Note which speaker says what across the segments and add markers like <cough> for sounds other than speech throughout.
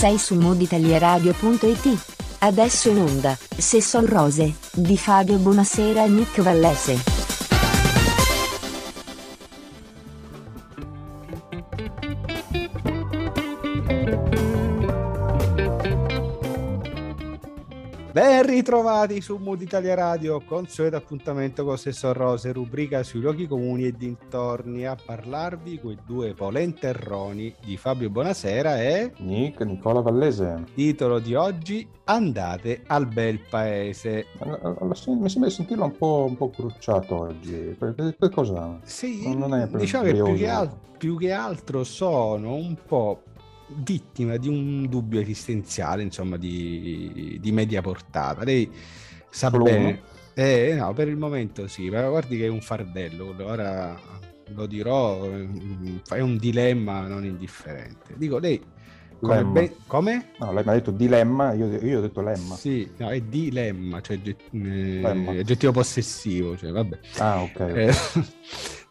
Speaker 1: Sei su moditalieradio.it. Adesso in onda, Se son rose, di Fabio Buonasera e Nick Vallese.
Speaker 2: Ben ritrovati su Mood Italia Radio, consueto appuntamento con Sesso Rose, rubrica sui luoghi comuni e dintorni, a parlarvi quei due polenterroni di Fabio Buonasera e...
Speaker 3: Nick, Nicola Vallese.
Speaker 2: Titolo di oggi, Andate al bel paese.
Speaker 3: Mi sembra di sentirlo un po', un po' crucciato oggi, che cosa?
Speaker 2: Sì, non è diciamo che più che, al- più che altro sono un po' vittima di un dubbio esistenziale, insomma, di, di media portata. Lei sa Solo bene. Eh, no, per il momento sì, ma guardi che è un fardello, ora lo dirò, è un dilemma non indifferente. Dico, lei come? Ben... come?
Speaker 3: No, lei mi ha detto dilemma, io, io, ho detto lemma.
Speaker 2: Sì, no, è dilemma, cioè eh, aggettivo possessivo, cioè vabbè.
Speaker 3: Ah, ok.
Speaker 2: Eh,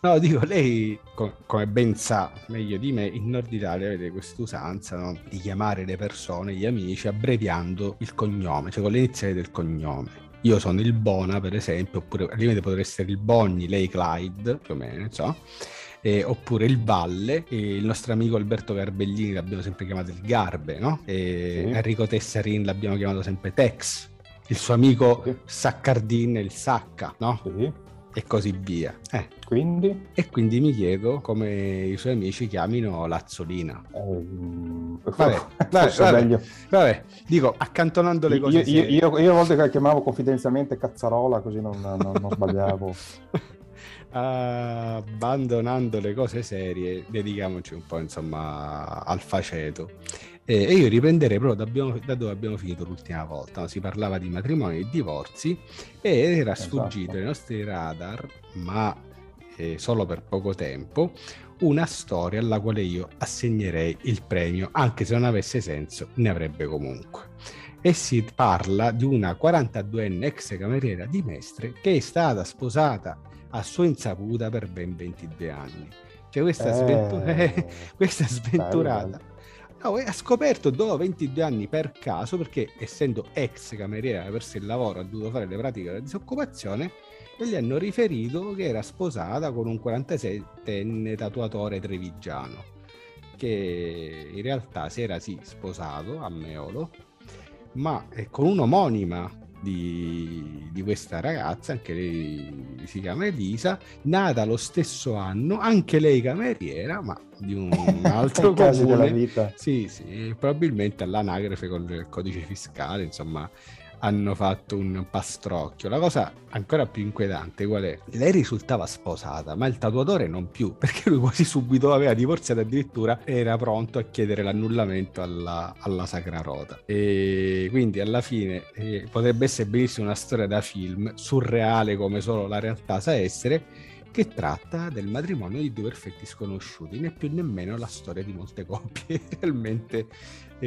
Speaker 2: No, dico, lei, com- come ben sa meglio di me, in Nord Italia avete quest'usanza no? di chiamare le persone, gli amici, abbreviando il cognome, cioè con le iniziali del cognome. Io sono il Bona, per esempio, oppure al limite potrebbe essere il Bogni, lei Clyde, più o meno, so. Eh, oppure il Valle, eh, il nostro amico Alberto Garbellini l'abbiamo sempre chiamato il Garbe, no? E sì. Enrico Tessarin l'abbiamo chiamato sempre Tex, il suo amico sì. Saccardin il Sacca, no? Sì e così via. Eh.
Speaker 3: Quindi?
Speaker 2: E quindi mi chiedo come i suoi amici chiamino Lazzolina.
Speaker 3: Um, vabbè, <laughs> vabbè, vabbè,
Speaker 2: vabbè, dico, accantonando le cose.
Speaker 3: Io, io, io, a volte chiamavo confidenzialmente cazzarola così non, non, non sbagliavo. <laughs>
Speaker 2: abbandonando le cose serie, dedichiamoci un po' insomma al faceto. E, e io riprenderei proprio da, abbiamo, da, dove abbiamo finito l'ultima volta. No? Si parlava di matrimoni e divorzi e era esatto. sfuggito ai nostri radar, ma eh, solo per poco tempo, una storia alla quale io assegnerei il premio, anche se non avesse senso, ne avrebbe comunque. E si parla di una 42enne ex cameriera di Mestre che è stata sposata a sua insaputa per ben 22 anni. Cioè questa, eh, sventura- <laughs> questa sventurata. No, ha scoperto dopo 22 anni per caso, perché essendo ex cameriera, ha perso il lavoro, ha dovuto fare le pratiche della disoccupazione, e gli hanno riferito che era sposata con un 47enne tatuatore trevigiano, che in realtà si era sì sposato a Meolo, ma con un'omonima di, di, questa ragazza, anche lei si chiama Elisa, nata lo stesso anno, anche lei cameriera, ma di un <laughs> altro
Speaker 3: comune. della vita.
Speaker 2: Sì, sì, probabilmente all'anagrafe con il codice fiscale, insomma, hanno fatto un pastrocchio. La cosa ancora più inquietante qual è? Lei risultava sposata, ma il tatuatore non più, <laughs> perché lui quasi subito aveva divorziato addirittura era pronto a chiedere l'annullamento alla, alla Sacra Rota. E quindi alla fine eh, potrebbe essere benissimo una storia da film, surreale come solo la realtà sa essere, che tratta del matrimonio di due perfetti sconosciuti, né più nemmeno la storia di molte coppie <laughs> realmente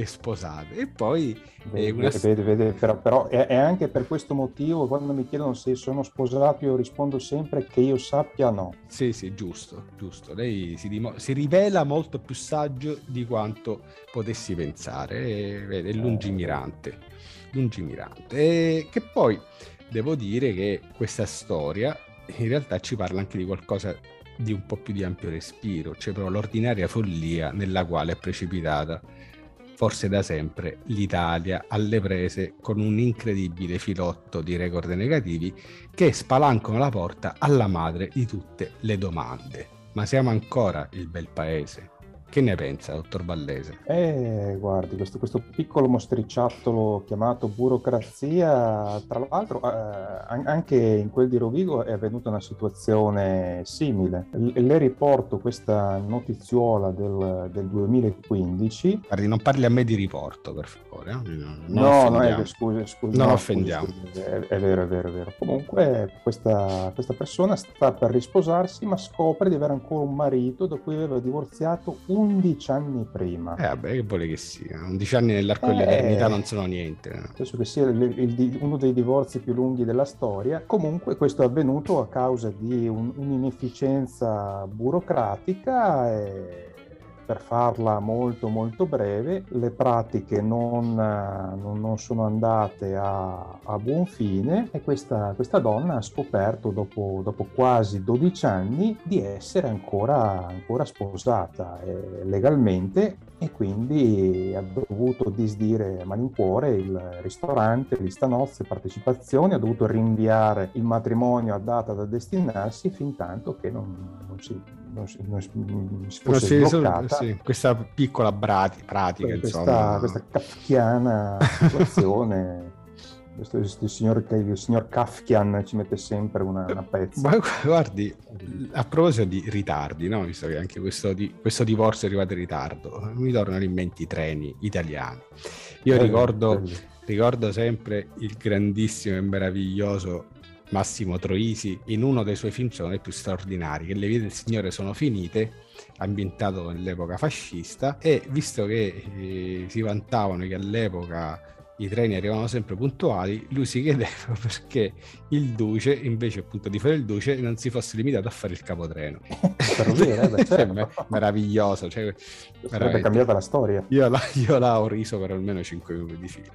Speaker 2: sposate. E poi...
Speaker 3: Vede, una... vede, vede, però, però è, è, anche per questo motivo quando mi chiedono se sono sposato io rispondo sempre che io sappia no.
Speaker 2: Sì, sì, giusto, giusto. Lei si, dim- si rivela molto più saggio di quanto potessi pensare, è, è lungimirante, lungimirante. E che poi devo dire che questa storia in realtà ci parla anche di qualcosa di un po' più di ampio respiro, cioè proprio l'ordinaria follia nella quale è precipitata, forse da sempre, l'Italia alle prese con un incredibile filotto di record negativi che spalancano la porta alla madre di tutte le domande. Ma siamo ancora il bel paese? Che ne pensa, dottor Ballese?
Speaker 3: Eh, guardi, questo, questo piccolo mostriciattolo chiamato burocrazia, tra l'altro eh, anche in quel di Rovigo è avvenuta una situazione simile. L- le riporto questa notiziola del, del 2015.
Speaker 2: Guardi, non parli a me di riporto, per favore. Eh?
Speaker 3: Non no, no, eh, scusi, scusi.
Speaker 2: Non
Speaker 3: no,
Speaker 2: offendiamo.
Speaker 3: Scusi, è, è, vero, è vero, è vero. Comunque questa, questa persona sta per risposarsi, ma scopre di avere ancora un marito da cui aveva divorziato un 11 anni prima.
Speaker 2: Eh vabbè, che vuole che sia? 11 anni nell'arco eh, dell'eternità non sono niente.
Speaker 3: Penso che sia il, il, uno dei divorzi più lunghi della storia. Comunque questo è avvenuto a causa di un, un'inefficienza burocratica e per farla molto molto breve, le pratiche non, non, sono andate a, a, buon fine e questa, questa donna ha scoperto dopo, dopo, quasi 12 anni di essere ancora, ancora sposata eh, legalmente e quindi ha dovuto disdire a malincuore il ristorante, lista nozze, partecipazioni, ha dovuto rinviare il matrimonio a data da destinarsi fin tanto che non, non si non non si, non si fosse non sbloccata.
Speaker 2: Sì, questa piccola brati, pratica,
Speaker 3: questa,
Speaker 2: insomma.
Speaker 3: Questa kafkiana situazione. <laughs> Questo, il, signor, il signor Kafkian ci mette sempre una, una pezza.
Speaker 2: Ma guardi, a proposito di ritardi, no? visto che anche questo, di, questo divorzio è arrivato in ritardo, mi tornano in mente i treni italiani. Io bello, ricordo, bello. ricordo sempre il grandissimo e meraviglioso Massimo Troisi in uno dei suoi me più straordinari, che Le vie del Signore sono finite, ambientato nell'epoca fascista e visto che eh, si vantavano che all'epoca i treni arrivavano sempre puntuali, lui si chiedeva <laughs> perché il Duce, invece appunto di fare il Duce, non si fosse limitato a fare il capotreno. <laughs>
Speaker 3: Dire, beh, certo.
Speaker 2: meraviglioso. Cioè,
Speaker 3: Sarebbe cambiata la storia.
Speaker 2: Io la, io la, ho riso per almeno 5 minuti di filo.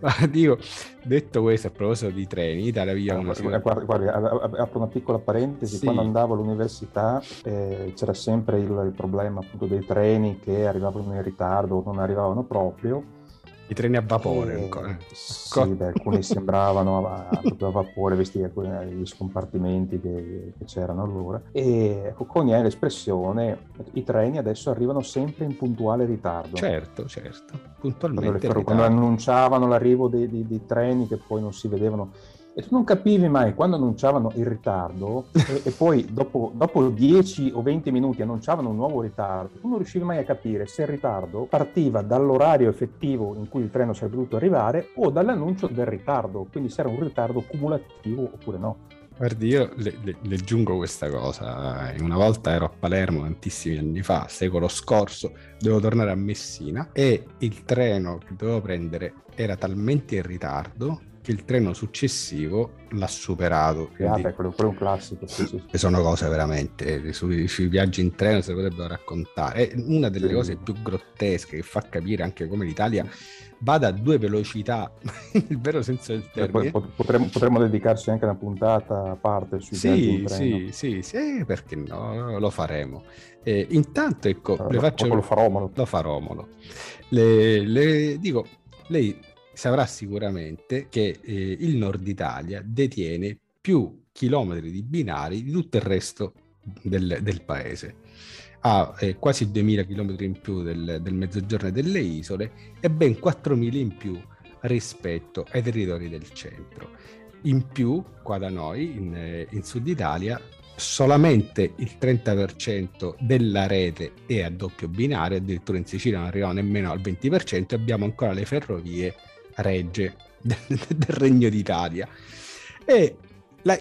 Speaker 2: Ma <laughs> dico, detto questo, a proposito di treni, Italia via
Speaker 3: una... Guarda, guarda, apro una piccola parentesi. Sì. Quando andavo all'università eh, c'era sempre il, il problema appunto dei treni che arrivavano in ritardo o non arrivavano proprio
Speaker 2: i treni a vapore
Speaker 3: e, ancora. Sì, beh, alcuni sembravano a, a, vapore, visti gli scompartimenti che, che, c'erano allora. E ecco, coniare l'espressione, i treni adesso arrivano sempre in puntuale ritardo.
Speaker 2: Certo, certo, puntualmente.
Speaker 3: Quando, quando annunciavano l'arrivo dei, dei, dei treni che poi non si vedevano e tu non capivi mai quando annunciavano il ritardo e, e poi dopo, dopo, 10 o 20 minuti annunciavano un nuovo ritardo, tu non riuscivi mai a capire se il ritardo partiva dall'orario effettivo in cui il treno sarebbe dovuto arrivare o dall'annuncio del ritardo, quindi se era un ritardo cumulativo oppure no.
Speaker 2: Guardi, io le, le, le, aggiungo questa cosa. Una volta ero a Palermo tantissimi anni fa, secolo scorso, dovevo tornare a Messina e il treno che dovevo prendere era talmente in ritardo il treno successivo l'ha superato.
Speaker 3: Quindi... Ah, quello, quello è un classico. Sì, sì,
Speaker 2: sì. Sono cose veramente, sui, sui, viaggi in treno si potrebbero raccontare. È una delle cose più grottesche che fa capire anche come l'Italia vada a due velocità, <laughs> nel vero senso del termine.
Speaker 3: Potremmo, potremmo, dedicarci anche una puntata a parte sui
Speaker 2: sì,
Speaker 3: viaggi in
Speaker 2: treno. Sì, sì, sì, perché no, lo faremo. Eh, intanto, ecco, allora, le faccio...
Speaker 3: Lo farò,
Speaker 2: lo farò. Le, le dico, lei saprà sicuramente che eh, il nord Italia detiene più chilometri di binari di tutto il resto del, del paese. Ha eh, quasi 2000 chilometri in più del, del mezzogiorno delle isole e ben 4000 in più rispetto ai territori del centro. In più, qua da noi, in, eh, in Sud Italia, solamente il 30% della rete è a doppio binario, addirittura in Sicilia non arriviamo nemmeno al 20%, abbiamo ancora le ferrovie regge del Regno d'Italia. E la,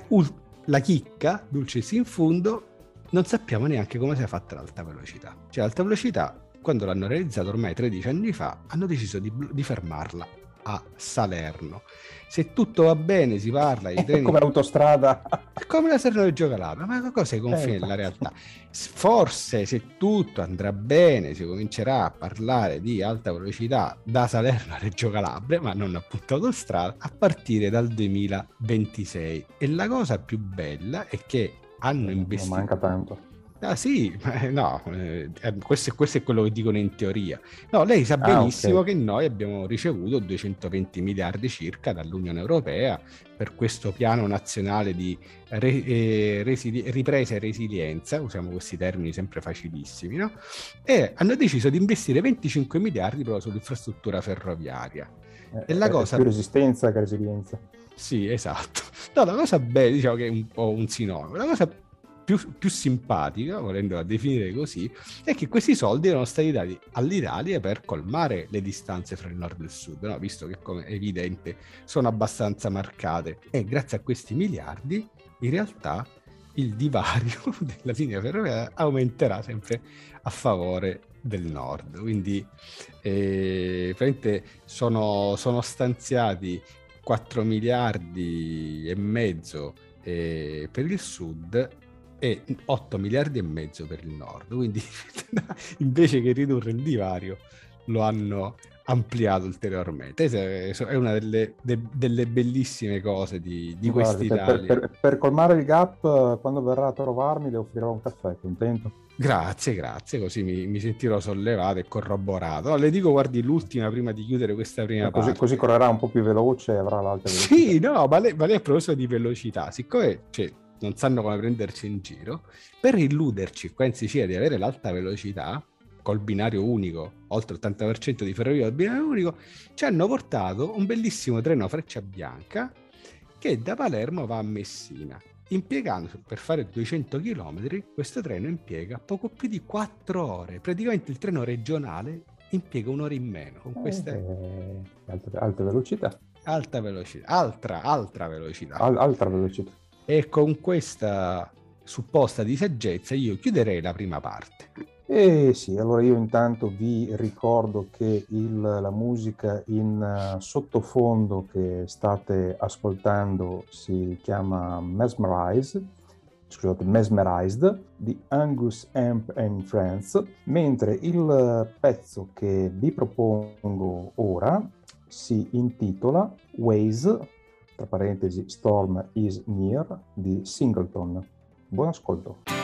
Speaker 2: la chicca, dulcis in fundo, non sappiamo neanche come sia fatta l'alta velocità. Cioè l'alta velocità, quando l'hanno realizzata ormai 13 anni fa, hanno deciso di, di fermarla a Salerno. Se tutto va bene, si parla di <laughs>
Speaker 3: treni... come l'autostrada. <laughs>
Speaker 2: come la Salerno-Reggio Calabria, ma cosa è confine eh, della realtà? Forse se tutto andrà bene, si comincerà a parlare di alta velocità da Salerno a Reggio Calabria, ma non appunto autostrada, a partire dal 2026. E la cosa più bella è che hanno investito...
Speaker 3: Non manca tanto
Speaker 2: Ah sì, <laughs> no, eh, questo, questo, è quello che dicono in teoria. No, lei sa benissimo ah, okay. che noi abbiamo ricevuto 220 miliardi circa dall'Unione Europea per questo piano nazionale di re, eh, resili- ripresa e resilienza, usiamo questi termini sempre facilissimi, no? E hanno deciso di investire 25 miliardi proprio sull'infrastruttura ferroviaria.
Speaker 3: Eh, e la cosa... più resistenza che resilienza.
Speaker 2: Sì, esatto. No, la cosa bella, diciamo che è un po' un sinonimo. La cosa più, più, simpatica, volendola definire così, è che questi soldi erano stati dati all'Italia per colmare le distanze fra il nord e il sud, no? visto che come è evidente sono abbastanza marcate. E grazie a questi miliardi, in realtà il divario <laughs> della linea ferroviaria aumenterà sempre a favore del nord. Quindi eh, sono, sono stanziati 4 miliardi e mezzo eh, per il sud e 8 miliardi e mezzo per il nord. Quindi <laughs> invece che ridurre il divario lo hanno ampliato ulteriormente. È una delle, de, delle bellissime cose di, di
Speaker 3: Guardi, per, per, per, colmare il gap, quando verrà a trovarmi le offrirò un caffè, contento?
Speaker 2: Grazie, grazie, così mi, mi sentirò sollevato e corroborato. No, le dico, guardi, l'ultima prima di chiudere questa prima
Speaker 3: così,
Speaker 2: parte.
Speaker 3: Così correrà un po' più veloce e avrà l'altra
Speaker 2: velocità. Sì, no, ma lei, ma lei a proposito di velocità, siccome cioè, non sanno come prenderci in giro, per illuderci qua in Sicilia di avere l'alta velocità, col binario unico, oltre l'80% di ferrovie al binario unico, ci hanno portato un bellissimo treno a freccia bianca che da Palermo va a Messina. Impiegando per fare 200 km, questo treno impiega poco più di 4 ore. Praticamente il treno regionale impiega un'ora in meno con queste
Speaker 3: eh, alta, alta, velocità.
Speaker 2: Alta velocità, altra, altra velocità.
Speaker 3: Al, altra velocità.
Speaker 2: E con questa supposta di saggezza io chiuderei la prima parte.
Speaker 3: Eh sì, allora io intanto vi ricordo che il, la musica in uh, sottofondo che state ascoltando si chiama Mesmerize, scusate, Mesmerized di Angus Amp and Friends, mentre il pezzo che vi propongo ora si intitola Waze, tra parentesi Storm is Near, di Singleton. Buon ascolto.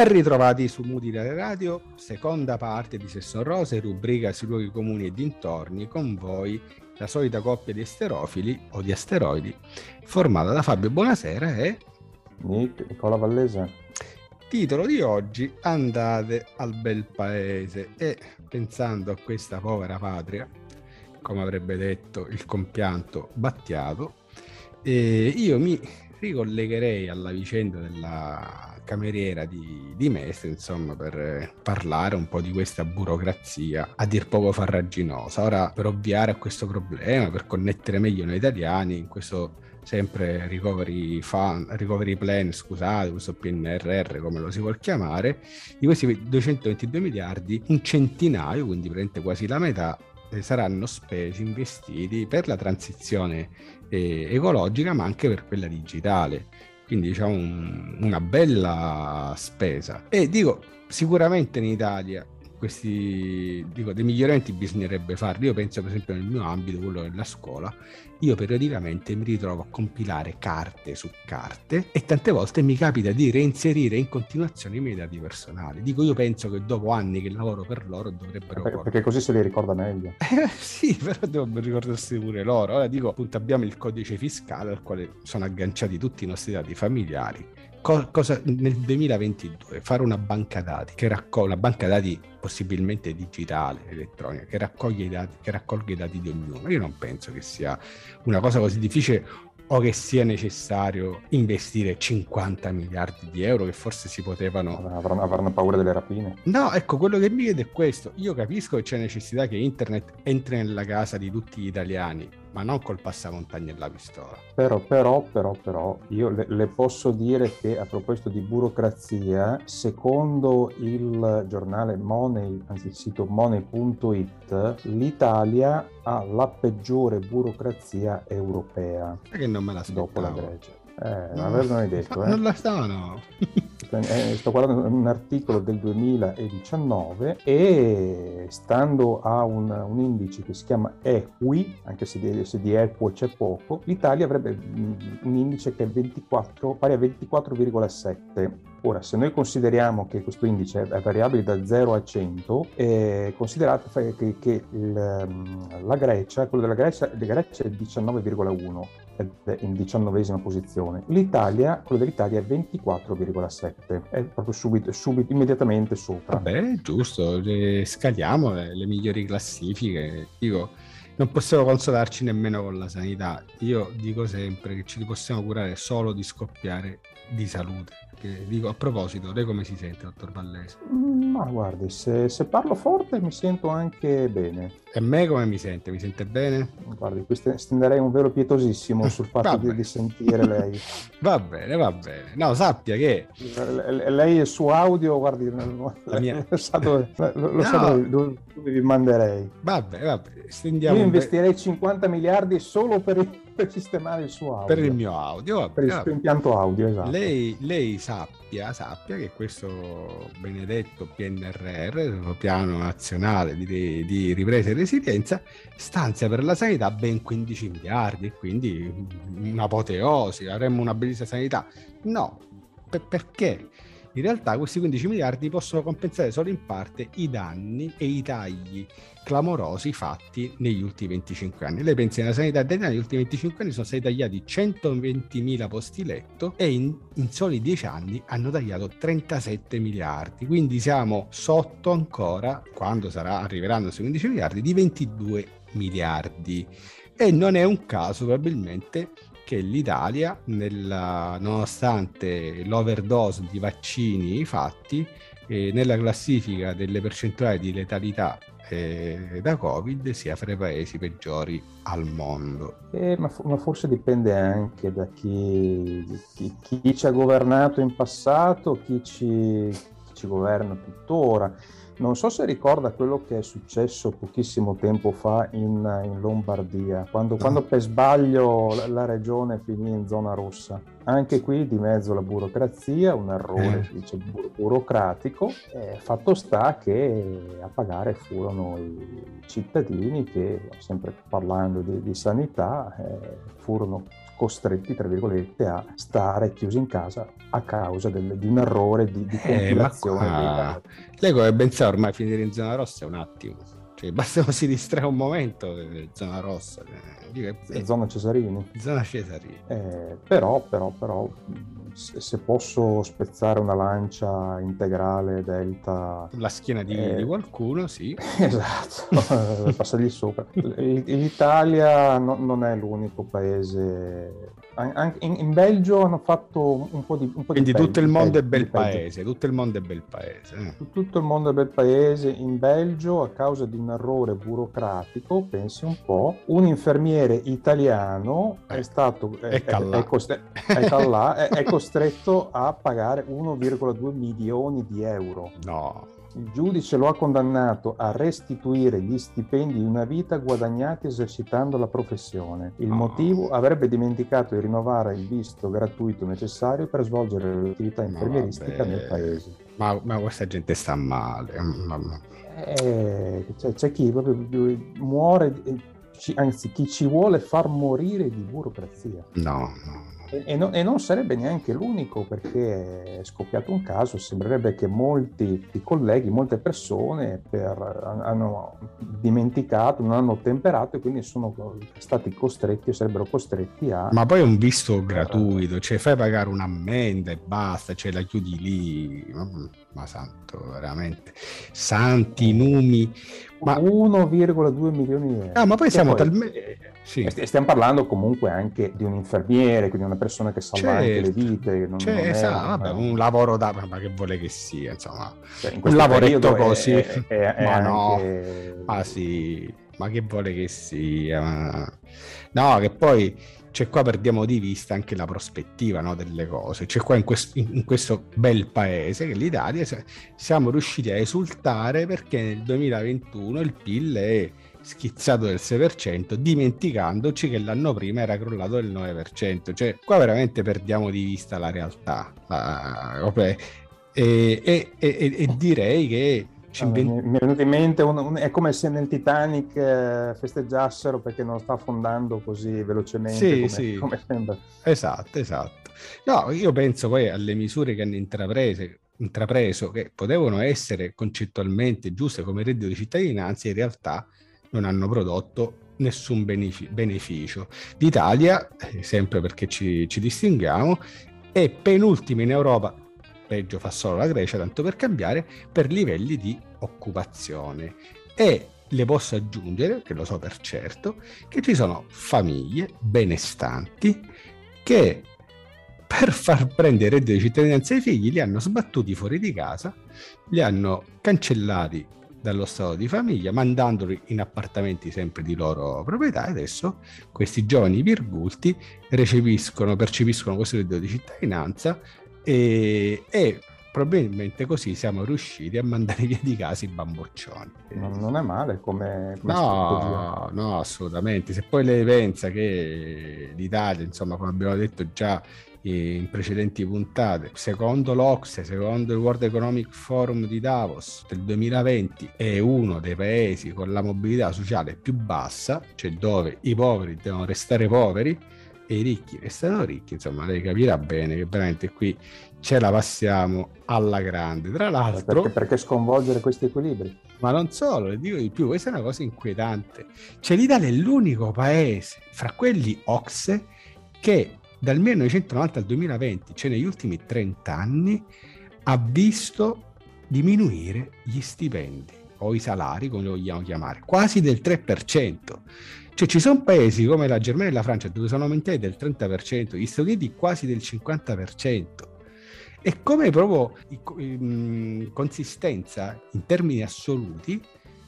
Speaker 2: Ben ritrovati su Mutile Radio, seconda parte di Sesson Rose, rubrica sui luoghi comuni e dintorni, con voi la solita coppia di asterofili o di asteroidi, formata da Fabio Buonasera e
Speaker 3: Nick, Nicola Vallese.
Speaker 2: Titolo di oggi, andate al bel paese e pensando a questa povera patria, come avrebbe detto il compianto Battiato, eh, io mi ricollegherei alla vicenda della cameriera di, di Mestre, insomma, per parlare un po' di questa burocrazia a dir poco farraginosa. Ora, per ovviare a questo problema, per connettere meglio noi italiani, in questo sempre recovery, fund, recovery plan, scusate, questo PNRR come lo si vuol chiamare, di questi 222 miliardi, un centinaio, quindi praticamente quasi la metà, eh, saranno spesi, investiti per la transizione eh, ecologica, ma anche per quella digitale quindi diciamo un, una bella spesa. E dico, sicuramente in Italia questi dico, dei miglioramenti bisognerebbe farli. Io penso, per esempio, nel mio ambito, quello della scuola, io periodicamente mi ritrovo a compilare carte su carte e tante volte mi capita di reinserire in continuazione i miei dati personali. Dico, io penso che dopo anni che lavoro per loro dovrebbero...
Speaker 3: Perché, perché così se li ricorda meglio. <laughs>
Speaker 2: Eh, sì, però devo ricordarsi pure loro. Ora dico, appunto, abbiamo il codice fiscale al quale sono agganciati tutti i nostri dati familiari cosa, nel 2022 fare una banca dati che raccoglie una banca dati possibilmente digitale, elettronica, che raccoglie i dati, che raccolga i dati di ognuno. Io non penso che sia una cosa così difficile o che sia necessario investire 50 miliardi di euro che forse si potevano...
Speaker 3: Avranno, avranno, paura delle rapine?
Speaker 2: No, ecco, quello che mi chiede è questo. Io capisco che c'è necessità che internet entri nella casa di tutti gli italiani, ma non col passamontagna e la pistola.
Speaker 3: Però, però, però, però, io le, le, posso dire che a proposito di burocrazia, secondo il giornale Money, anzi il sito money.it, l'Italia ha la peggiore burocrazia europea.
Speaker 2: Che non me la
Speaker 3: Dopo la Grecia. Eh, no, <laughs> non hai detto, eh?
Speaker 2: Non la stanno.
Speaker 3: Eh, sto guardando un articolo del 2019 e stando a un, un indice che si chiama EQUI, anche se di, se di equo c'è poco, l'Italia avrebbe un indice che è 24, pari a 24,7 Ora, se noi consideriamo che questo indice è variabile da 0 a 100, eh, considerate che, che il, ehm, la Grecia, quello della Grecia, Grecia è 19,1 ed è in diciannovesima posizione. L'Italia, quello dell'Italia è 24,7, è proprio subito, subito immediatamente sopra.
Speaker 2: Vabbè, giusto, scaliamo le, le migliori classifiche. Dico, non possiamo consolarci nemmeno con la sanità. Io dico sempre che ci possiamo curare solo di scoppiare di salute. Che dico a proposito, lei come si sente, dottor Vallese?
Speaker 3: Ma guardi, se, se, parlo forte mi sento anche bene.
Speaker 2: E me come mi sente? Mi sente bene?
Speaker 3: Guardi, qui stenderei un velo pietosissimo <laughs> sul fatto di, di, sentire lei. <laughs>
Speaker 2: va bene, va bene. No, sappia che...
Speaker 3: lei è su audio, guardi, la mia... <laughs> lo sa dove, lo no. sa dove, dove, vi manderei.
Speaker 2: Vabbè, vabbè, stendiamo...
Speaker 3: Io investirei 50 miliardi solo per il sistemare il suo audio.
Speaker 2: Per il mio audio.
Speaker 3: Per il suo impianto audio, esatto.
Speaker 2: Lei, lei sappia, sappia, che questo benedetto PNRR, il piano nazionale di, di, ripresa e resilienza, stanzia per la sanità ben 15 miliardi, quindi un'apoteosi, avremmo una bellissima sanità. No, per, perché? In realtà questi 15 miliardi possono compensare solo in parte i danni e i tagli clamorosi fatti negli ultimi 25 anni. Lei pensa nella sanità italiana negli ultimi 25 anni sono stati tagliati 120.000 posti letto e in, in soli 10 anni hanno tagliato 37 miliardi. Quindi siamo sotto ancora, quando sarà, arriveranno questi 15 miliardi, di 22 miliardi. E non è un caso probabilmente che l'Italia, nella, nonostante l'overdose di vaccini fatti, eh, nella classifica delle percentuali di letalità eh, da Covid sia fra i paesi peggiori al mondo.
Speaker 3: Eh, ma, ma, forse dipende anche da chi, chi, chi, ci ha governato in passato, chi ci, chi ci governa tuttora. Non so se ricorda quello che è successo pochissimo tempo fa in, in Lombardia, quando, quando, per sbaglio la, la, regione finì in zona rossa. Anche qui di mezzo la burocrazia, un errore eh. dice, bur- burocratico, eh, fatto sta che a pagare furono i cittadini che, sempre parlando di, di sanità, eh, furono costretti, tra virgolette, a stare chiusi in casa a causa del, di un errore di, di compilazione.
Speaker 2: Eh, ma lei come ben sa ormai finire in zona rossa è un attimo. Cioè, basta che <laughs> si distrae un momento, eh, zona rossa.
Speaker 3: Eh, eh, zona Cesarini.
Speaker 2: Zona Cesarini.
Speaker 3: Eh, però, però, però, se posso spezzare una lancia integrale delta...
Speaker 2: La schiena di, eh, di qualcuno, sì. <laughs>
Speaker 3: esatto, <laughs> passagli sopra. L'Italia no, non è l'unico paese anche in, in, Belgio hanno fatto un po' di un po
Speaker 2: Quindi
Speaker 3: di
Speaker 2: tutto il mondo è bel paese, tutto il mondo è bel paese.
Speaker 3: Eh. Tutto il mondo è bel paese. In Belgio, a causa di un errore burocratico, pensi un po', un infermiere italiano eh. è stato è, è, è, costre- è <laughs> costretto a pagare 1,2 milioni di euro.
Speaker 2: No.
Speaker 3: Il giudice lo ha condannato a restituire gli stipendi di una vita guadagnati esercitando la professione. Il oh. motivo avrebbe dimenticato di rinnovare il visto gratuito necessario per svolgere l'attività infermieristica nel paese.
Speaker 2: Ma, ma, questa gente sta male.
Speaker 3: Eh, c'è, c'è, chi proprio muore, anzi chi ci vuole far morire di burocrazia.
Speaker 2: No, no.
Speaker 3: E, no, e, non sarebbe neanche l'unico perché è scoppiato un caso, sembrerebbe che molti colleghi, molte persone per, hanno dimenticato, non hanno temperato e quindi sono stati costretti o sarebbero costretti a...
Speaker 2: Ma poi è un visto gratuito, cioè fai pagare un'ammenda e basta, cioè la chiudi lì, ma santo, veramente, santi numi.
Speaker 3: Ma... 1,2 milioni di euro.
Speaker 2: Ah, ma poi siamo talmente
Speaker 3: sì. Stiamo parlando comunque anche di un infermiere, quindi una persona che salva certo. anche le vite.
Speaker 2: Non, cioè, non esatto, vabbè, un lavoro da... ma che vuole che sia, insomma. Cioè, un lavoretto così. È, è, è ma anche... no, ma sì, ma che vuole che sia. No, che poi cioè qua perdiamo di vista anche la prospettiva no, delle cose. Cioè qua in questo, in questo, bel paese che l'Italia siamo riusciti a esultare perché nel 2021 il PIL è schizzato del 6%, dimenticandoci che l'anno prima era crollato del 9%. Cioè, qua veramente perdiamo di vista la realtà. La, okay. e, e, e, e, direi che
Speaker 3: ci invent... mi è venuto in mente un, un, è come se nel Titanic eh, festeggiassero perché non sta affondando così velocemente
Speaker 2: sì, come, sì. <laughs> come sembra esatto esatto no io penso poi alle misure che hanno intraprese intrapreso che potevano essere concettualmente giuste come reddito di cittadinanza in realtà non hanno prodotto nessun beneficio. L'Italia, sempre perché ci, ci distinguiamo, è penultima in Europa, peggio fa solo la Grecia, tanto per cambiare, per livelli di occupazione. E le posso aggiungere, che lo so per certo, che ci sono famiglie benestanti che per far prendere reddito di cittadinanza ai figli li hanno sbattuti fuori di casa, li hanno cancellati dallo stato di famiglia, mandandoli in appartamenti sempre di loro proprietà e adesso questi giovani virgulti recepiscono, percepiscono questo reddito di cittadinanza e, e, probabilmente così siamo riusciti a mandare via di casa i bamboccioni.
Speaker 3: Non, non è male come, come
Speaker 2: no, no, assolutamente. Se poi lei pensa che l'Italia, insomma, come abbiamo detto già in precedenti puntate. Secondo l'Ocse, secondo il World Economic Forum di Davos del 2020, è uno dei paesi con la mobilità sociale più bassa, cioè dove i poveri devono restare poveri e i ricchi restano ricchi. Insomma, lei capirà bene che veramente qui ce la passiamo alla grande. Tra l'altro,
Speaker 3: perché, perché sconvolgere questi equilibri?
Speaker 2: Ma non solo, le dico di più, questa è una cosa inquietante. Cioè, l'Italia è l'unico paese fra quelli Ocse che dal 1990 al 2020, cioè negli ultimi 30 anni, ha visto diminuire gli stipendi o i salari, come li vogliamo chiamare, quasi del 3%. Cioè ci sono paesi come la Germania e la Francia dove sono aumentati del 30%, gli Stati Uniti quasi del 50%. E come proprio consistenza in termini assoluti,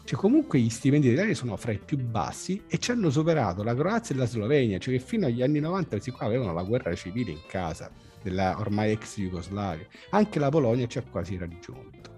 Speaker 2: cioè, comunque gli stipendi italiani sono fra i più bassi e ci hanno superato la Croazia e la Slovenia, cioè che fino agli anni 90 questi qua avevano la guerra civile in casa della ormai ex Jugoslavia. Anche la Polonia ci ha quasi raggiunto.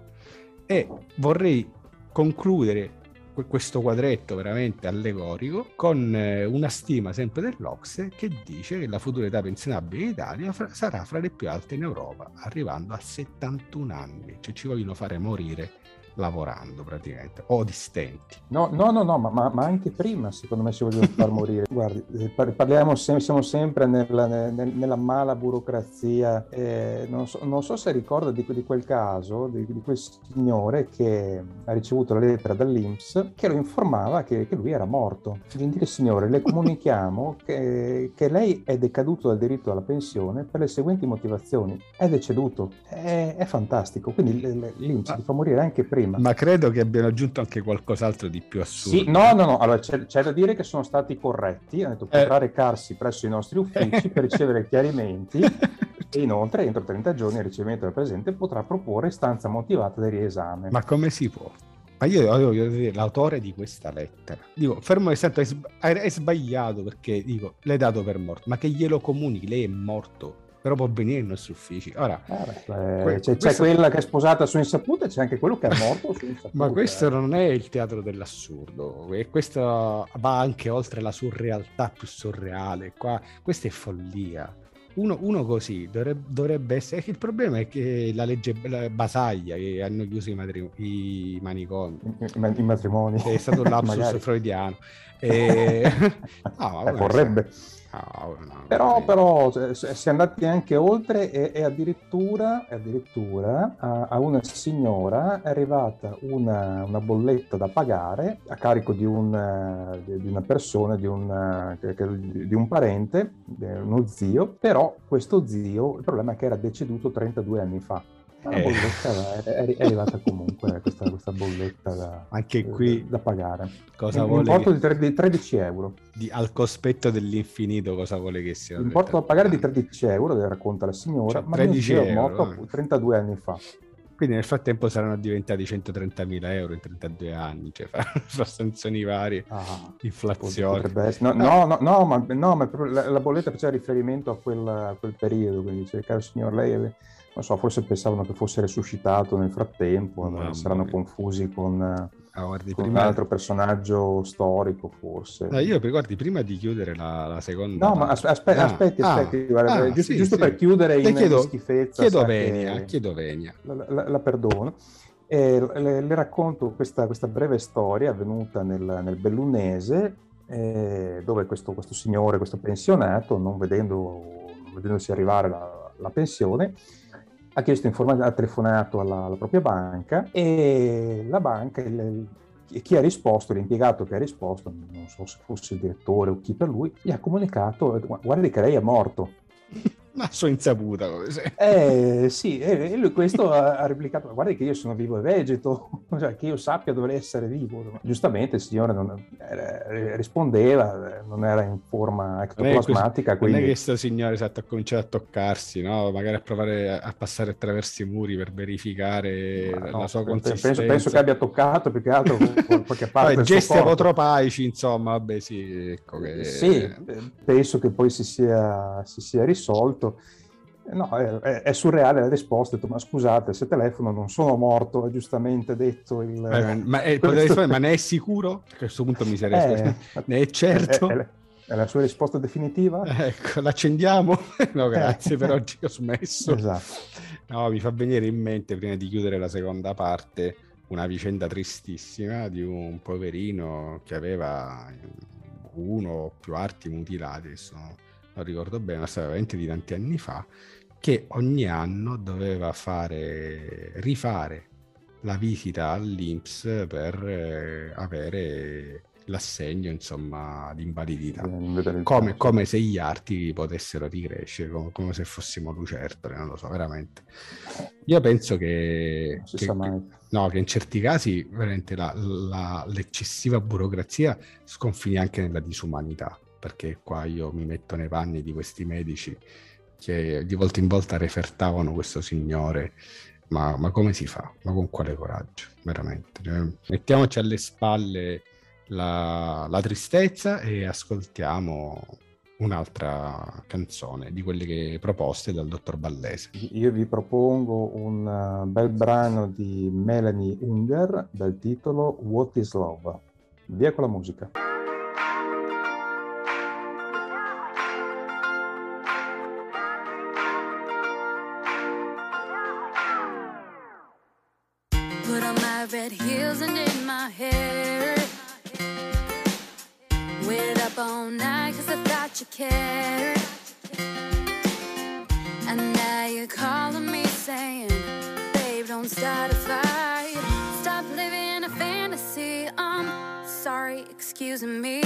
Speaker 2: E vorrei concludere questo quadretto veramente allegorico con eh, una stima sempre dell'Ocse che dice che la futura età pensionabile in Italia fra, sarà fra le più alte in Europa, arrivando a 71 anni, cioè ci vogliono fare morire lavorando praticamente, o di stenti.
Speaker 3: No, no, no, no ma, ma, anche prima secondo me si vogliono far morire. <laughs> Guardi, eh, parliamo, siamo sempre nella, nella mala burocrazia. Eh, non, so, non, so, se ricorda di, di quel caso, di, di, quel signore che ha ricevuto la lettera dall'Inps che lo informava che, che lui era morto. Gentile signore, le comunichiamo <laughs> che, che, lei è decaduto dal diritto alla pensione per le seguenti motivazioni. È deceduto. È, è fantastico. Quindi l'Inps ti fa morire anche prima prima.
Speaker 2: Ma credo che abbiano aggiunto anche qualcos'altro di più assurdo.
Speaker 3: Sì, no, no, no. Allora, c'è, c'è da dire che sono stati corretti. Hanno detto potrà eh. recarsi presso i nostri uffici per <laughs> ricevere chiarimenti <laughs> e inoltre entro 30 giorni il ricevimento del presente potrà proporre istanza motivata del riesame.
Speaker 2: Ma come si può? Ma io voglio dire, l'autore di questa lettera, dico, fermo e santo, è sbagliato perché, dico, l'hai dato per morto, ma che glielo comunichi, lei è morto però può venire nei nostri uffici. Ora,
Speaker 3: eh, que- c'è, questo... quella che è sposata su insaputa e c'è anche quello che è morto su insaputa.
Speaker 2: Ma questo non è il teatro dell'assurdo, e questo va anche oltre la surrealtà più surreale. Qua, questa è follia. Uno, uno, così dovrebbe, dovrebbe, essere. Il problema è che la legge Basaglia che hanno chiuso i, matri, i manicomi,
Speaker 3: I, matrimoni,
Speaker 2: è stato un lapsus <laughs> freudiano. <laughs> E... <laughs>
Speaker 3: no, eh, vorrebbe. No, no, però, però si è andati anche oltre e, e addirittura, addirittura a, a, una signora è arrivata una, una, bolletta da pagare a carico di, un, di una persona, di un, di un parente, uno zio, però questo zio, il problema è che era deceduto 32 anni fa. La eh. bolletta è, è, arrivata comunque questa, questa bolletta da,
Speaker 2: Anche qui,
Speaker 3: da, da pagare.
Speaker 2: Cosa un vuole
Speaker 3: importo che... di 13 euro.
Speaker 2: Di, al cospetto dell'infinito cosa vuole che sia?
Speaker 3: L'importo da pagare di 13 euro, le racconta la signora, cioè, ma 13 euro, è morto no? 32 anni fa.
Speaker 2: Quindi nel frattempo saranno diventati 130.000 euro in 32 anni, cioè fra <laughs> sanzioni varie, ah, inflazione.
Speaker 3: No, no, no, no, ma, no, ma la, la bolletta faceva riferimento a quel, a quel periodo, quindi dice, caro signor, lei non so, forse pensavano che fosse resuscitato nel frattempo, Mamma saranno mia. confusi con, ah, guardi, con prima... un altro personaggio storico, forse.
Speaker 2: No, io guardi, prima di chiudere la, la seconda...
Speaker 3: No, ma aspe- aspe- ah, aspetti, aspetti, guarda, ah, giusto, sì, giusto sì. per chiudere in chiedo, schifezza.
Speaker 2: Chiedo venia, chiedo venia.
Speaker 3: La, la, la perdono. E le, le racconto questa, questa, breve storia avvenuta nel, nel Bellunese, eh, dove questo, questo, signore, questo pensionato, non vedendo, vedendosi arrivare la, la pensione, ha chiesto informazioni, ha telefonato alla, alla, propria banca e la banca, il, chi ha risposto, l'impiegato che ha risposto, non so se fosse il direttore o chi per lui, gli ha comunicato, guardi che lei è morto.
Speaker 2: Ma so insaputa.
Speaker 3: Eh, sì, e lui questo ha, replicato, guardi che io sono vivo e vegeto, <laughs> cioè che io sappia dovrei essere vivo. Giustamente il signore non, eh, rispondeva, non era in forma ectoplasmatica.
Speaker 2: Non, quindi... non è che questo signore esatto, ha cominciato a toccarsi, no? magari a provare a passare attraverso i muri per verificare Ma la no, sua consistenza.
Speaker 3: Penso, penso, che abbia toccato più che altro <laughs> qualche parte
Speaker 2: Vabbè, gesti apotropaici, insomma, vabbè sì. Ecco che...
Speaker 3: Sì, penso che poi si sia, si sia risolto detto, no, è, è, surreale la risposta, ho detto, ma scusate, se telefono non sono morto, ha giustamente detto il...
Speaker 2: Eh, ma, è, questo... ma, ne è sicuro? A questo punto mi sarei... Eh, ne è certo? È,
Speaker 3: è, la sua risposta definitiva?
Speaker 2: Ecco, l'accendiamo? <laughs> no, grazie, per oggi ho smesso. Esatto. No, mi fa venire in mente, prima di chiudere la seconda parte, una vicenda tristissima di un poverino che aveva uno o più arti mutilati, adesso non ricordo bene, ma stava veramente di tanti anni fa, che ogni anno doveva fare, rifare la visita all'Inps per eh, avere l'assegno insomma di invalidità. Come, come, se gli arti potessero ricrescere come, come, se fossimo lucertole non lo so veramente. Io penso che, che, che, no, che in certi casi veramente la, la, l'eccessiva burocrazia sconfini anche nella disumanità perché qua io mi metto nei panni di questi medici che di volta in volta refertavano questo signore. Ma, ma come si fa? Ma con quale coraggio? Veramente. Cioè, mettiamoci alle spalle la, la tristezza e ascoltiamo un'altra canzone di quelle che proposte dal dottor Ballese.
Speaker 3: Io vi propongo un uh, bel brano di Melanie Unger dal titolo What is Love? Via con la musica.
Speaker 4: You cared. And now you're calling me saying, Babe, don't start a fight. Stop living a fantasy. I'm sorry, excuse me.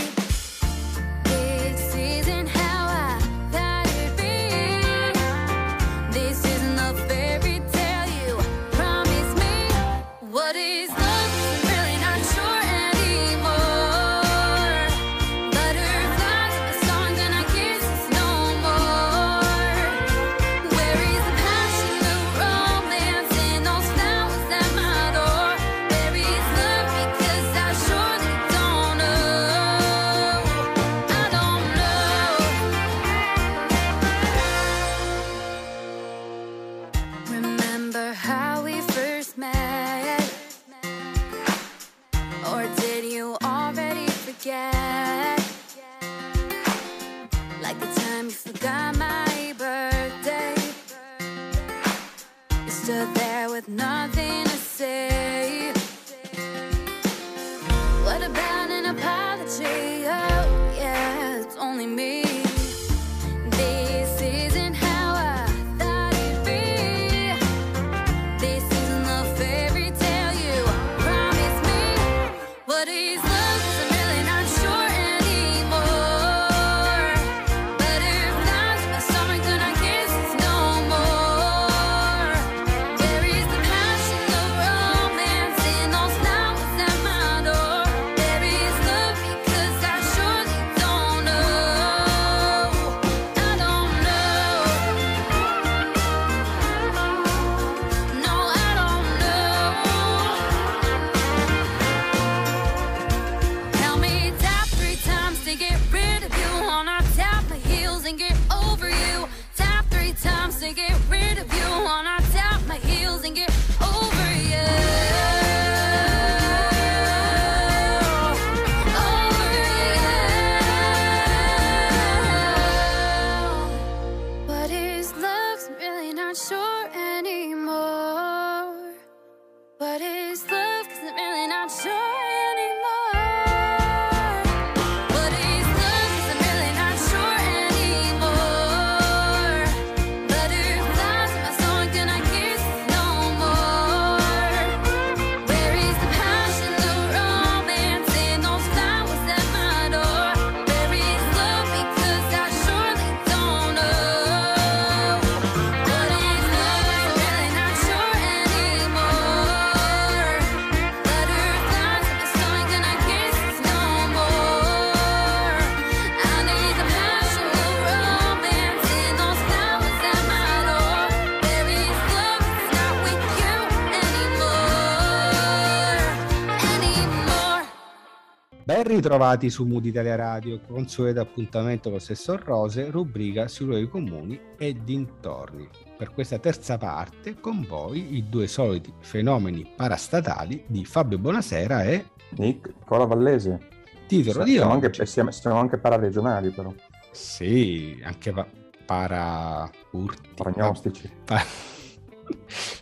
Speaker 2: Ritrovati su Mood Italia Radio, consueto appuntamento con Sessor Rose, rubrica sui luoghi comuni e dintorni. Per questa terza parte con voi i due soliti fenomeni parastatali di Fabio Bonasera e
Speaker 3: Nick, Nicola Vallese.
Speaker 2: titolo di
Speaker 3: Siamo
Speaker 2: oggi.
Speaker 3: anche, siamo, siamo anche pararegionali però,
Speaker 2: Sì, anche pa- para urti.
Speaker 3: prognostici.
Speaker 2: Pa-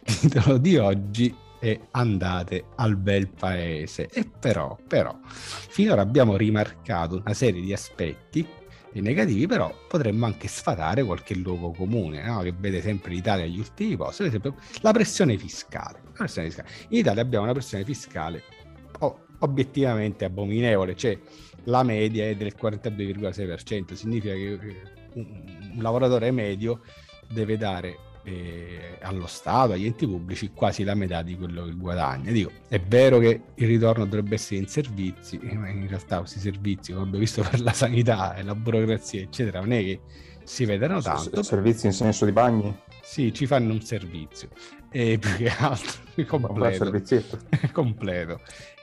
Speaker 2: titolo di oggi è andate al bel paese e però, però finora abbiamo rimarcato una serie di aspetti negativi però potremmo anche sfatare qualche luogo comune no? che vede sempre l'Italia agli ultimi posti per esempio la pressione fiscale, la pressione fiscale. in Italia abbiamo una pressione fiscale obiettivamente abominevole cioè la media è del 42,6% significa che eh, un lavoratore medio deve dare eh, allo Stato, agli enti pubblici, quasi la metà di quello che guadagna. Dico, è vero che il ritorno dovrebbe essere in servizi, eh, ma in realtà questi servizi, come abbiamo visto per la sanità e la burocrazia, eccetera, non è che si vedano tanto.
Speaker 3: Servizi in senso di bagni?
Speaker 2: Sì, ci fanno un servizio, e più che altro <laughs>
Speaker 3: Un
Speaker 2: completo.
Speaker 3: servizietto. <laughs>
Speaker 2: completo.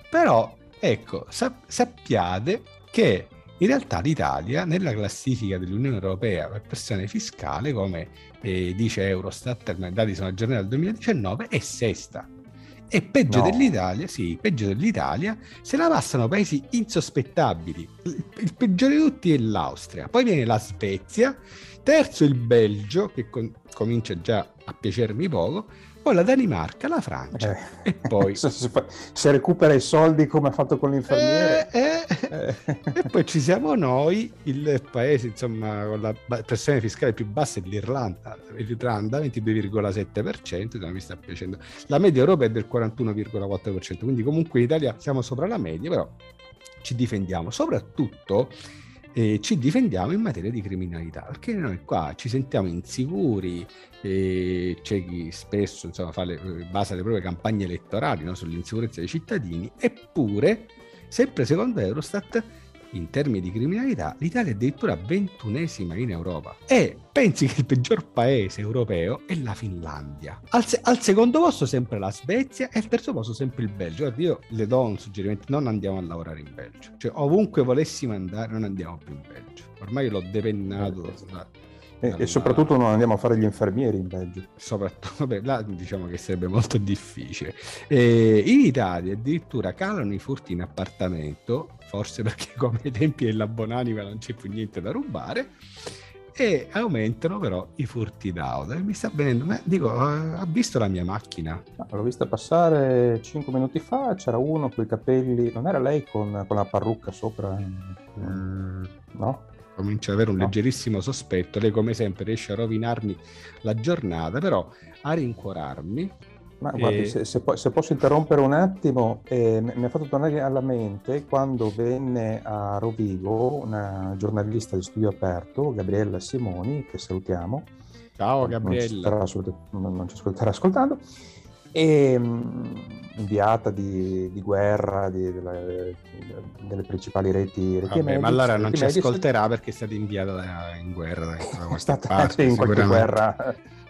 Speaker 2: Però, ecco, sap- sappiate che in realtà l'Italia nella classifica dell'Unione Europea per pressione fiscale, come eh, dice Eurostat, i dati sono aggiornati al 2019, è sesta. E peggio
Speaker 3: No.
Speaker 2: dell'Italia, sì, peggio dell'Italia, se la passano paesi insospettabili. Il, il peggiore di tutti è l'Austria, poi viene la Svezia, terzo il Belgio, che con- comincia già a piacermi poco, poi la Danimarca, la Francia
Speaker 3: Eh,
Speaker 2: e poi... <laughs>
Speaker 3: se, se se recupera i soldi come ha fatto con l'infermiere.
Speaker 2: Eh, E poi ci siamo noi, il paese insomma con la pressione fiscale più bassa è l'Irlanda, l'Irlanda 22,7%, non mi sta piacendo. La media europea è del 41,4%, quindi comunque in Italia siamo sopra la media, però ci difendiamo, soprattutto eh, ci difendiamo in materia di criminalità, perché noi qua ci sentiamo insicuri, eh, c'è chi spesso insomma, le, basa le proprie campagne elettorali no, sull'insicurezza dei cittadini, eppure, sempre secondo Eurostat, in termini di criminalità, l'Italia è addirittura ventunesima in Europa. E pensi che il peggior paese europeo è la Finlandia. Al, se- al secondo posto sempre la Svezia e al terzo posto sempre il Belgio. Guarda, io le do un suggerimento, non andiamo a lavorare in Belgio. Cioè, ovunque volessimo andare, non andiamo più in Belgio. Ormai l'ho depennato. da-
Speaker 3: e,
Speaker 2: dalla-
Speaker 3: e soprattutto non andiamo a fare gli infermieri in Belgio.
Speaker 2: soprattutto <laughs> vabbè, là diciamo che sarebbe molto difficile. Eh, in Italia addirittura calano i furti in appartamento, forse perché <laughs> come ai tempi della Bonanima non c'è più niente da rubare, e aumentano però i furti d'auto. E mi sta venendo, ma dico, eh, ha visto la mia macchina?
Speaker 3: No, l'ho vista passare 5 minuti fa, c'era uno con i capelli, non era lei con, con la parrucca sopra?
Speaker 2: Mm,
Speaker 3: No?
Speaker 2: Comincio ad avere un leggerissimo sospetto. Lei, come sempre, riesce a rovinarmi la giornata, però a rincuorarmi.
Speaker 3: Ma
Speaker 2: E-
Speaker 3: guardi, se, se se posso interrompere un attimo, eh, mi ha fatto tornare alla mente quando venne a Rovigo una giornalista di studio aperto, Gabriella Simoni, che salutiamo,
Speaker 2: Ciao
Speaker 3: non ci,
Speaker 2: Gabriella.
Speaker 3: non ci ascolterà ascoltando, e, mm, inviata di, di guerra di- della- delle principali reti, reti
Speaker 2: Vabbè,
Speaker 3: Medici-
Speaker 2: ma allora non ci
Speaker 3: Medici.
Speaker 2: ascolterà perché è stata inviata in guerra
Speaker 3: è stata
Speaker 2: parte,
Speaker 3: in qualche guerra,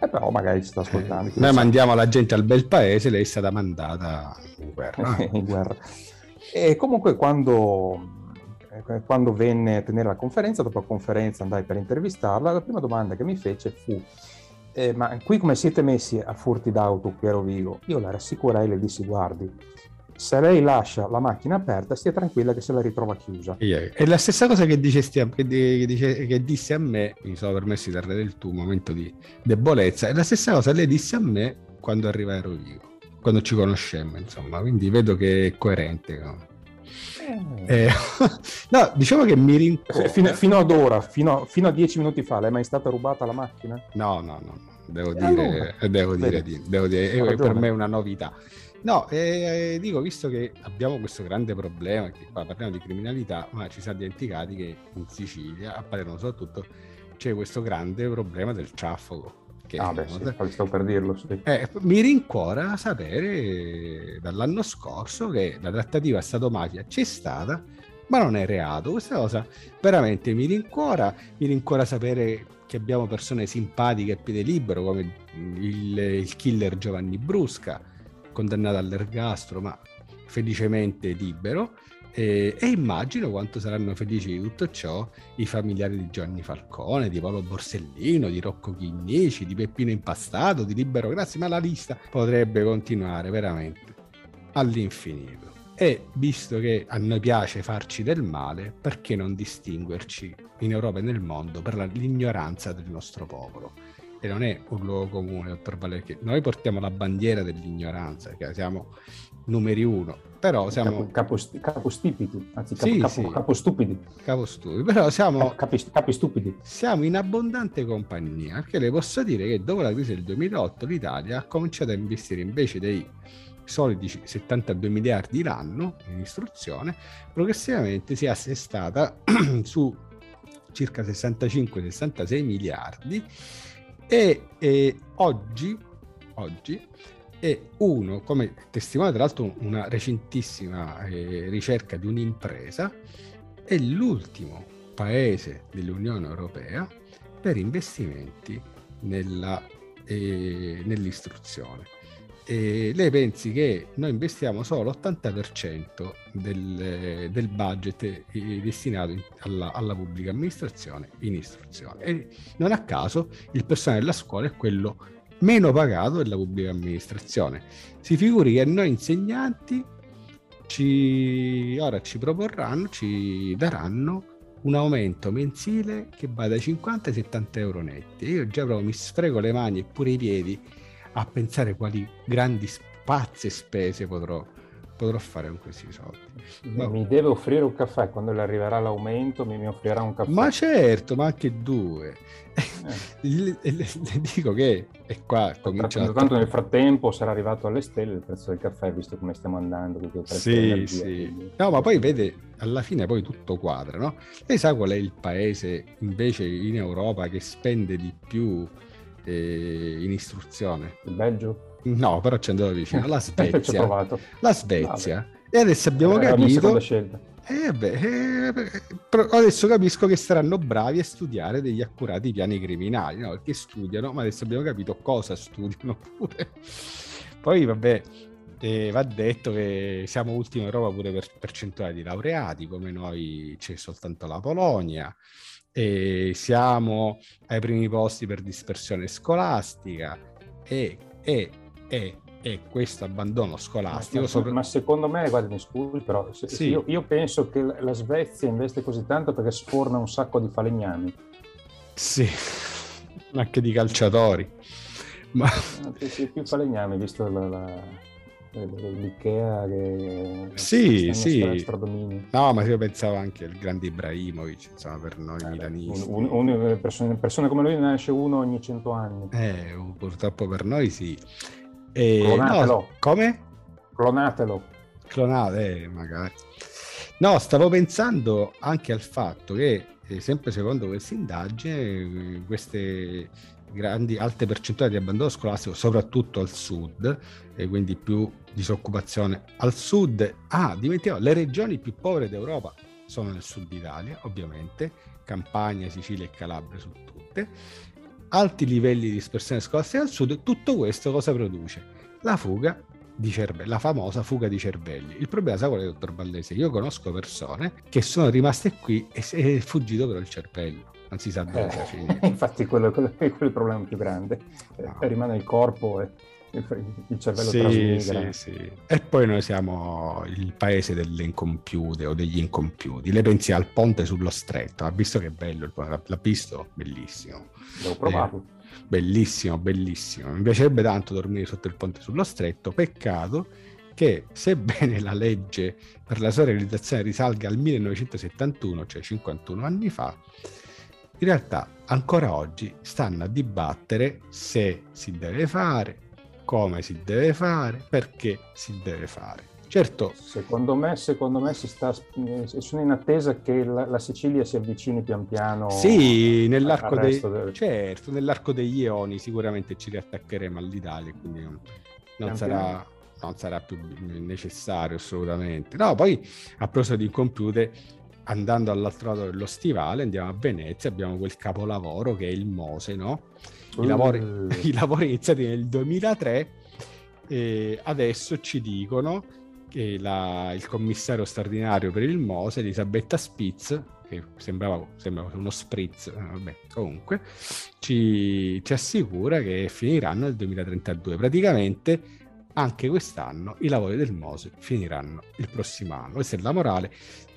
Speaker 3: eh, però magari ci sta ascoltando. lo
Speaker 2: Noi
Speaker 3: sa.
Speaker 2: mandiamo la gente al bel paese, lei è stata mandata in guerra. <laughs>
Speaker 3: in guerra. E comunque quando, eh, quando venne a tenere la conferenza, dopo la conferenza andai per intervistarla, la prima domanda che mi fece fu "Eh, ma qui come siete messi a furti d'auto qui a Rovigo? Io la rassicurai e le dissi guardi, se lei lascia la macchina aperta stia tranquilla che se la ritrova chiusa.
Speaker 2: È la stessa cosa che, dicesti a- che, di- che dice- che disse a me, mi sono permesso di dare del tu, un momento di debolezza, è la stessa cosa che lei disse a me quando arrivai a Rovigo, quando ci conoscemmo, insomma, quindi vedo che è coerente. no? Eh, <laughs> no, diciamo che mi rincuora.
Speaker 3: Fino, fino ad ora, fino, fino a dieci minuti fa, è mai stata rubata la macchina?
Speaker 2: No, no, no, devo
Speaker 3: E
Speaker 2: dire,
Speaker 3: allora?
Speaker 2: devo dire, devo dire, è- per me è una novità. No, eh, dico, visto che abbiamo questo grande problema, che qua parliamo di criminalità, ma ci siamo dimenticati che in Sicilia, a Palermo soprattutto, c'è questo grande problema del traffico. Che,
Speaker 3: Ah beh, sì, stavo per dirlo, sì.
Speaker 2: eh, mi rincuora sapere dall'anno scorso che la trattativa Stato-mafia c'è stata, ma non è reato. Questa cosa veramente mi rincuora, mi rincuora sapere che abbiamo persone simpatiche a piede libero come il, il killer Giovanni Brusca, condannato all'ergastolo, ma felicemente libero. E, e immagino quanto saranno felici di tutto ciò i familiari di Gianni Falcone, di Paolo Borsellino, di Rocco Chinnici, di Peppino Impastato, di Libero Grassi, ma la lista potrebbe continuare veramente all'infinito. E visto che a noi piace farci del male, perché non distinguerci in Europa e nel mondo per la- l'ignoranza del nostro popolo? E non è un luogo comune, dottor Valerchi. Noi portiamo la bandiera dell'ignoranza, siamo numeri uno, però siamo
Speaker 3: Capo, capo, capostipiti, anzi capo,
Speaker 2: Sì,
Speaker 3: capo,
Speaker 2: sì.
Speaker 3: capostupidi,
Speaker 2: capo studi, però siamo
Speaker 3: capi, capi stupidi.
Speaker 2: siamo in abbondante compagnia, perché le posso dire che dopo la crisi del 2008 l'Italia ha cominciato a investire invece dei soliti 72 miliardi l'anno in istruzione, progressivamente si è assestata <clears throat> su circa 65-66 miliardi e, e oggi, oggi è uno, come testimonia tra l'altro una recentissima eh, ricerca di un'impresa, è l'ultimo paese dell'Unione Europea per investimenti nella, eh, nell'istruzione. E lei pensi che noi investiamo solo l'80% del, del budget eh, destinato in- alla, alla pubblica amministrazione in istruzione. E non a caso il personale della scuola è quello meno pagato della pubblica amministrazione. Si figuri che noi insegnanti ci, ora ci proporranno, ci daranno un aumento mensile che va dai 50 ai 70 euro netti. Io già proprio mi sfrego le mani e pure i piedi a pensare quali grandi spazi e spese potrò potrò fare con questi soldi.
Speaker 3: Ma... Mi deve offrire un caffè, quando le arriverà l'aumento mi, mi offrirà un caffè.
Speaker 2: Ma certo, ma anche due. Eh. <laughs> le, le, le, dico che è qua
Speaker 3: comincia Tanto nel frattempo sarà arrivato alle stelle il prezzo del caffè, visto come stiamo andando.
Speaker 2: Sì, sì. No, ma poi vede, alla fine poi tutto quadra, no? Lei sa qual è il paese invece in Europa che spende di più eh, in istruzione?
Speaker 3: Il Belgio?
Speaker 2: No, però ci andavo vicino. La <laughs> Svezia. la Svezia. E adesso abbiamo Era capito... Eh, beh, eh, adesso capisco che saranno bravi a studiare degli accurati piani criminali, no? Perché studiano, ma adesso abbiamo capito cosa studiano pure. Poi, vabbè, eh, va detto che siamo ultimi in Europa pure per percentuale di laureati, come noi c'è soltanto la Polonia. E siamo ai primi posti per dispersione scolastica e, e e, e questo abbandono scolastico.
Speaker 3: Ma, sopra... ma, secondo me, guarda, mi scusi, però se, sì. io, io, penso che la Svezia investe così tanto perché sforna un sacco di falegnami.
Speaker 2: Sì, anche di calciatori. Ma...
Speaker 3: Eh, sì, più falegnami, visto la, la l'Ikea che
Speaker 2: sì, sì. No, ma io pensavo anche al grande Ibrahimovic, insomma, per noi eh, milanisti.
Speaker 3: Un, un, un, persone, persone, come lui ne nasce uno ogni cento anni.
Speaker 2: Eh, purtroppo per noi sì. E,
Speaker 3: Clonatelo.
Speaker 2: No, come?
Speaker 3: Clonatelo.
Speaker 2: Clonate, eh, magari. No, stavo pensando anche al fatto che, eh, sempre secondo questa indagine, eh, queste grandi, alte percentuali di abbandono scolastico, soprattutto al sud, e quindi più disoccupazione al sud. Ah, dimentichiamo, le regioni più povere d'Europa sono nel sud Italia, ovviamente, Campania, Sicilia e Calabria su tutte alti livelli di dispersione scolastica al sud, tutto questo cosa produce? La fuga di cervelli, la famosa fuga di cervelli. Il problema, sa qual è, dottor Ballese? Io conosco persone che sono rimaste qui e è fuggito però il cervello. Non si sa dove
Speaker 3: eh. <laughs> Infatti quello, quello, è il problema più grande. No. Rimane il corpo e <laughs> il cervello sì, trasmigra.
Speaker 2: Sì, sì. E poi noi siamo il paese delle incompiute o degli incompiuti. Le pensi al ponte sullo stretto, ha visto che bello, l'ha visto? Bellissimo.
Speaker 3: Devo provarlo.
Speaker 2: Eh, bellissimo, bellissimo. Mi piacerebbe tanto dormire sotto il ponte sullo stretto, peccato che sebbene la legge per la sua realizzazione risalga al 1971, cioè 51 anni fa, in realtà ancora oggi stanno a dibattere se si deve fare, come si deve fare, perché si deve fare. Certo.
Speaker 3: Secondo me, secondo me si sta, sono in attesa che la, la, Sicilia si avvicini pian piano.
Speaker 2: Sì, nell'arco, dei, del... certo, nell'arco degli Ioni sicuramente ci riattaccheremo all'Italia, quindi non, non sarà, non sarà più necessario assolutamente. No, poi a proposito di computer, andando all'altro lato dello stivale, andiamo a Venezia, abbiamo quel capolavoro che è il Mose, no? I, lavori, uh. <laughs> i lavori iniziati nel 2003 e adesso ci dicono che la, il commissario straordinario per il Mose, Elisabetta Spitz, che sembrava, sembrava uno spritz, eh, vabbè, comunque, ci, ci assicura che finiranno nel 2032. Praticamente anche quest'anno i lavori del Mose finiranno il prossimo anno. Questa è la morale.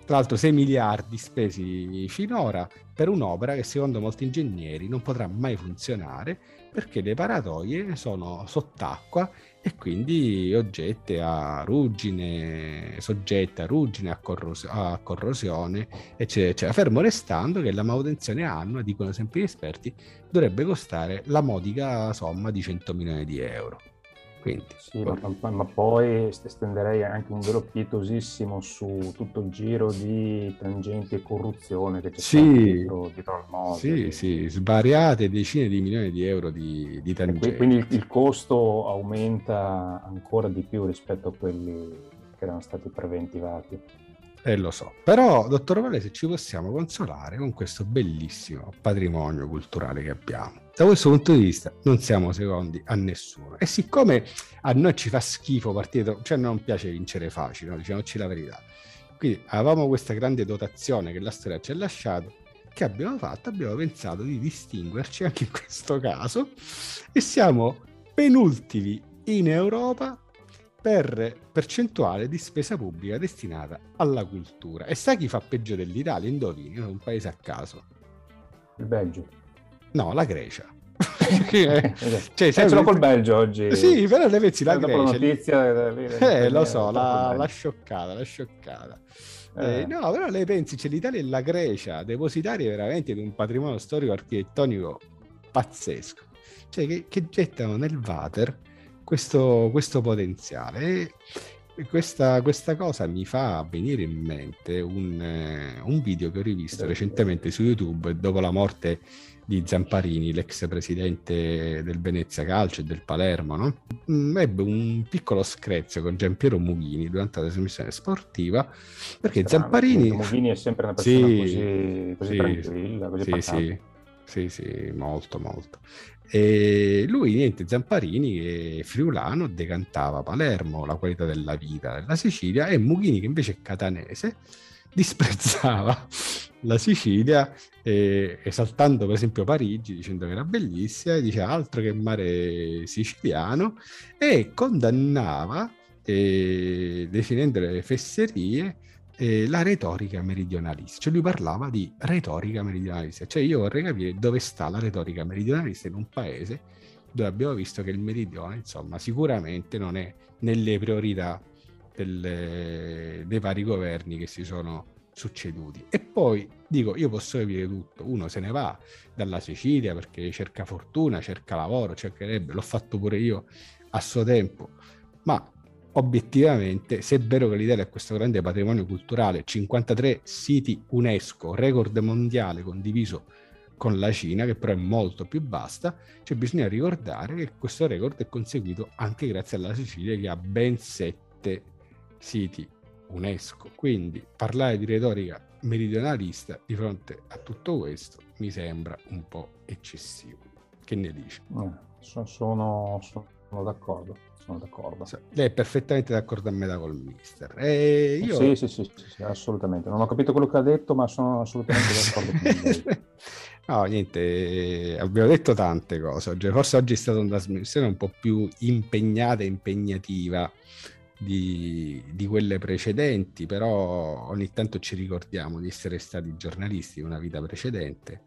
Speaker 2: Tra l'altro 6 miliardi spesi finora per un'opera che secondo molti ingegneri non potrà mai funzionare perché le paratoie sono sott'acqua e quindi oggette a ruggine, soggette a ruggine, a, corros- a corrosione, eccetera, eccetera. Fermo restando che la manutenzione annua, dicono sempre gli esperti, dovrebbe costare la modica somma di 100 milioni di euro. Quindi,
Speaker 3: sì, ma, ma, poi estenderei anche un velo pietosissimo su tutto il giro di tangenti e corruzione che c'è
Speaker 2: sì, dietro, dietro al mondo. Sì, sì, svariate decine di milioni di euro di, di tangenti.
Speaker 3: Quindi il, il costo aumenta ancora di più rispetto a quelli che erano stati preventivati.
Speaker 2: Eh, lo so. Però, dottor Valese, ci possiamo consolare con questo bellissimo patrimonio culturale che abbiamo. Da questo punto di vista non siamo secondi a nessuno. E siccome a noi ci fa schifo partire, cioè non piace vincere facile, no? diciamoci la verità. Quindi avevamo questa grande dotazione che la storia ci ha lasciato, che abbiamo fatto? Abbiamo pensato di distinguerci anche in questo caso e siamo penultimi in Europa per percentuale di spesa pubblica destinata alla cultura. E sai chi fa peggio dell'Italia? Indovini, un paese a caso.
Speaker 3: Il Belgio.
Speaker 2: No, la Grecia. <laughs>
Speaker 3: cioè, eh, ce l'ho col Belgio oggi.
Speaker 2: Sì, però le pensi la
Speaker 3: Eh,
Speaker 2: Grecia.
Speaker 3: la notizia,
Speaker 2: lì-
Speaker 3: eh,
Speaker 2: eh, lo
Speaker 3: eh,
Speaker 2: so, la, la scioccata, la scioccata.
Speaker 3: Eh.
Speaker 2: Eh, no, però lei pensi, c'è l'Italia e la Grecia, depositarie veramente di un patrimonio storico architettonico pazzesco, cioè che, che gettano nel water questo, questo potenziale. E- questa, questa cosa mi fa venire in mente un, eh, un video che ho rivisto recentemente su YouTube dopo la morte di Zamparini, l'ex presidente del Venezia Calcio e del Palermo, no? Mm, ebbe un piccolo screzio con Giampiero Mughini durante la trasmissione sportiva perché
Speaker 3: Strano,
Speaker 2: Zamparini...
Speaker 3: Mughini è sempre una persona
Speaker 2: Sì,
Speaker 3: così, così
Speaker 2: sì,
Speaker 3: tranquilla, così
Speaker 2: sì,
Speaker 3: pacata.
Speaker 2: sì, sì, sì, molto, molto. E lui, niente, Zamparini, che è friulano, decantava Palermo, la qualità della vita della Sicilia, e Mughini, che invece è catanese, disprezzava la Sicilia, eh, esaltando per esempio Parigi, dicendo che era bellissima, e diceva altro che mare siciliano, e condannava, eh, definendo le fesserie, eh, la retorica meridionalista. Cioè lui parlava di retorica meridionalista. Cioè io vorrei capire dove sta la retorica meridionalista in un paese dove abbiamo visto che il meridione, insomma, sicuramente non è nelle priorità delle- dei vari governi che si sono succeduti. E poi dico, io posso capire tutto, uno se ne va dalla Sicilia perché cerca fortuna, cerca lavoro, cercherebbe, l'ho fatto pure io a suo tempo, ma obiettivamente, se è vero che l'Italia ha questo grande patrimonio culturale, 53 siti UNESCO, record mondiale condiviso con la Cina, che però è molto più vasta, cioè bisogna ricordare che questo record è conseguito anche grazie alla Sicilia che ha ben sette siti UNESCO. Quindi parlare di retorica meridionalista di fronte a tutto questo mi sembra un po' eccessivo. Che ne dici?
Speaker 3: Eh, so- sono, sono d'accordo, sono d'accordo.
Speaker 2: Lei è perfettamente d'accordo a metà col mister. E io...
Speaker 3: Sì, sì, sì, sì, sì, assolutamente. Non ho capito quello che ha detto, ma sono assolutamente d'accordo con. <laughs>
Speaker 2: No, niente, eh, abbiamo detto tante cose oggi. Forse oggi è stata una trasmissione un po' più impegnata e impegnativa di, di quelle precedenti, però ogni tanto ci ricordiamo di essere stati giornalisti in una vita precedente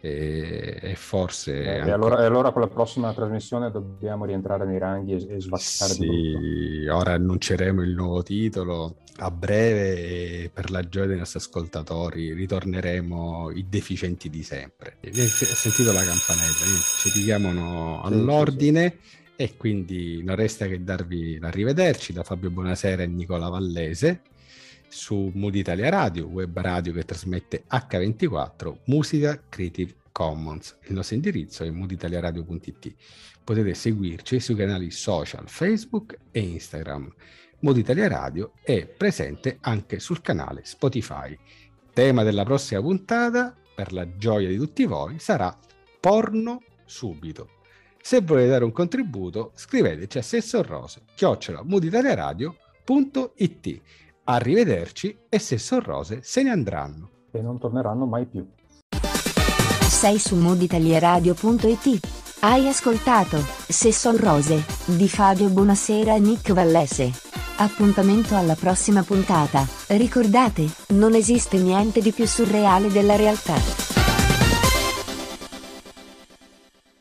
Speaker 2: e, e forse...
Speaker 3: Eh,
Speaker 2: anche-
Speaker 3: e, allora, e allora con la prossima trasmissione dobbiamo rientrare nei ranghi e, e svaccare.
Speaker 2: Sì, ora annunceremo il nuovo titolo a breve e per la gioia dei nostri ascoltatori ritorneremo i deficienti di sempre. Ho sentito la campanella, ci richiamano
Speaker 3: Sì,
Speaker 2: all'ordine e quindi non resta che darvi l'arrivederci da Fabio Buonasera e Nicola Vallese su Mood Italia Radio, web radio che trasmette H24, musica Creative Commons. Il nostro indirizzo è mooditaliaradio.it. Potete seguirci sui canali social Facebook e Instagram. Mood Italia Radio è presente anche sul canale Spotify. Tema della prossima puntata, per la gioia di tutti voi, sarà porno subito. Se volete dare un contributo, scriveteci a sessorrose, chiocciola mooditaliaradio.it. Arrivederci e sessorrose se ne andranno.
Speaker 3: E non torneranno mai più.
Speaker 1: Sei su moditalieradio.it. Hai ascoltato Se son rose di Fabio Buonasera e Nick Vallese. Appuntamento alla prossima puntata. Ricordate, non esiste niente di più surreale della realtà.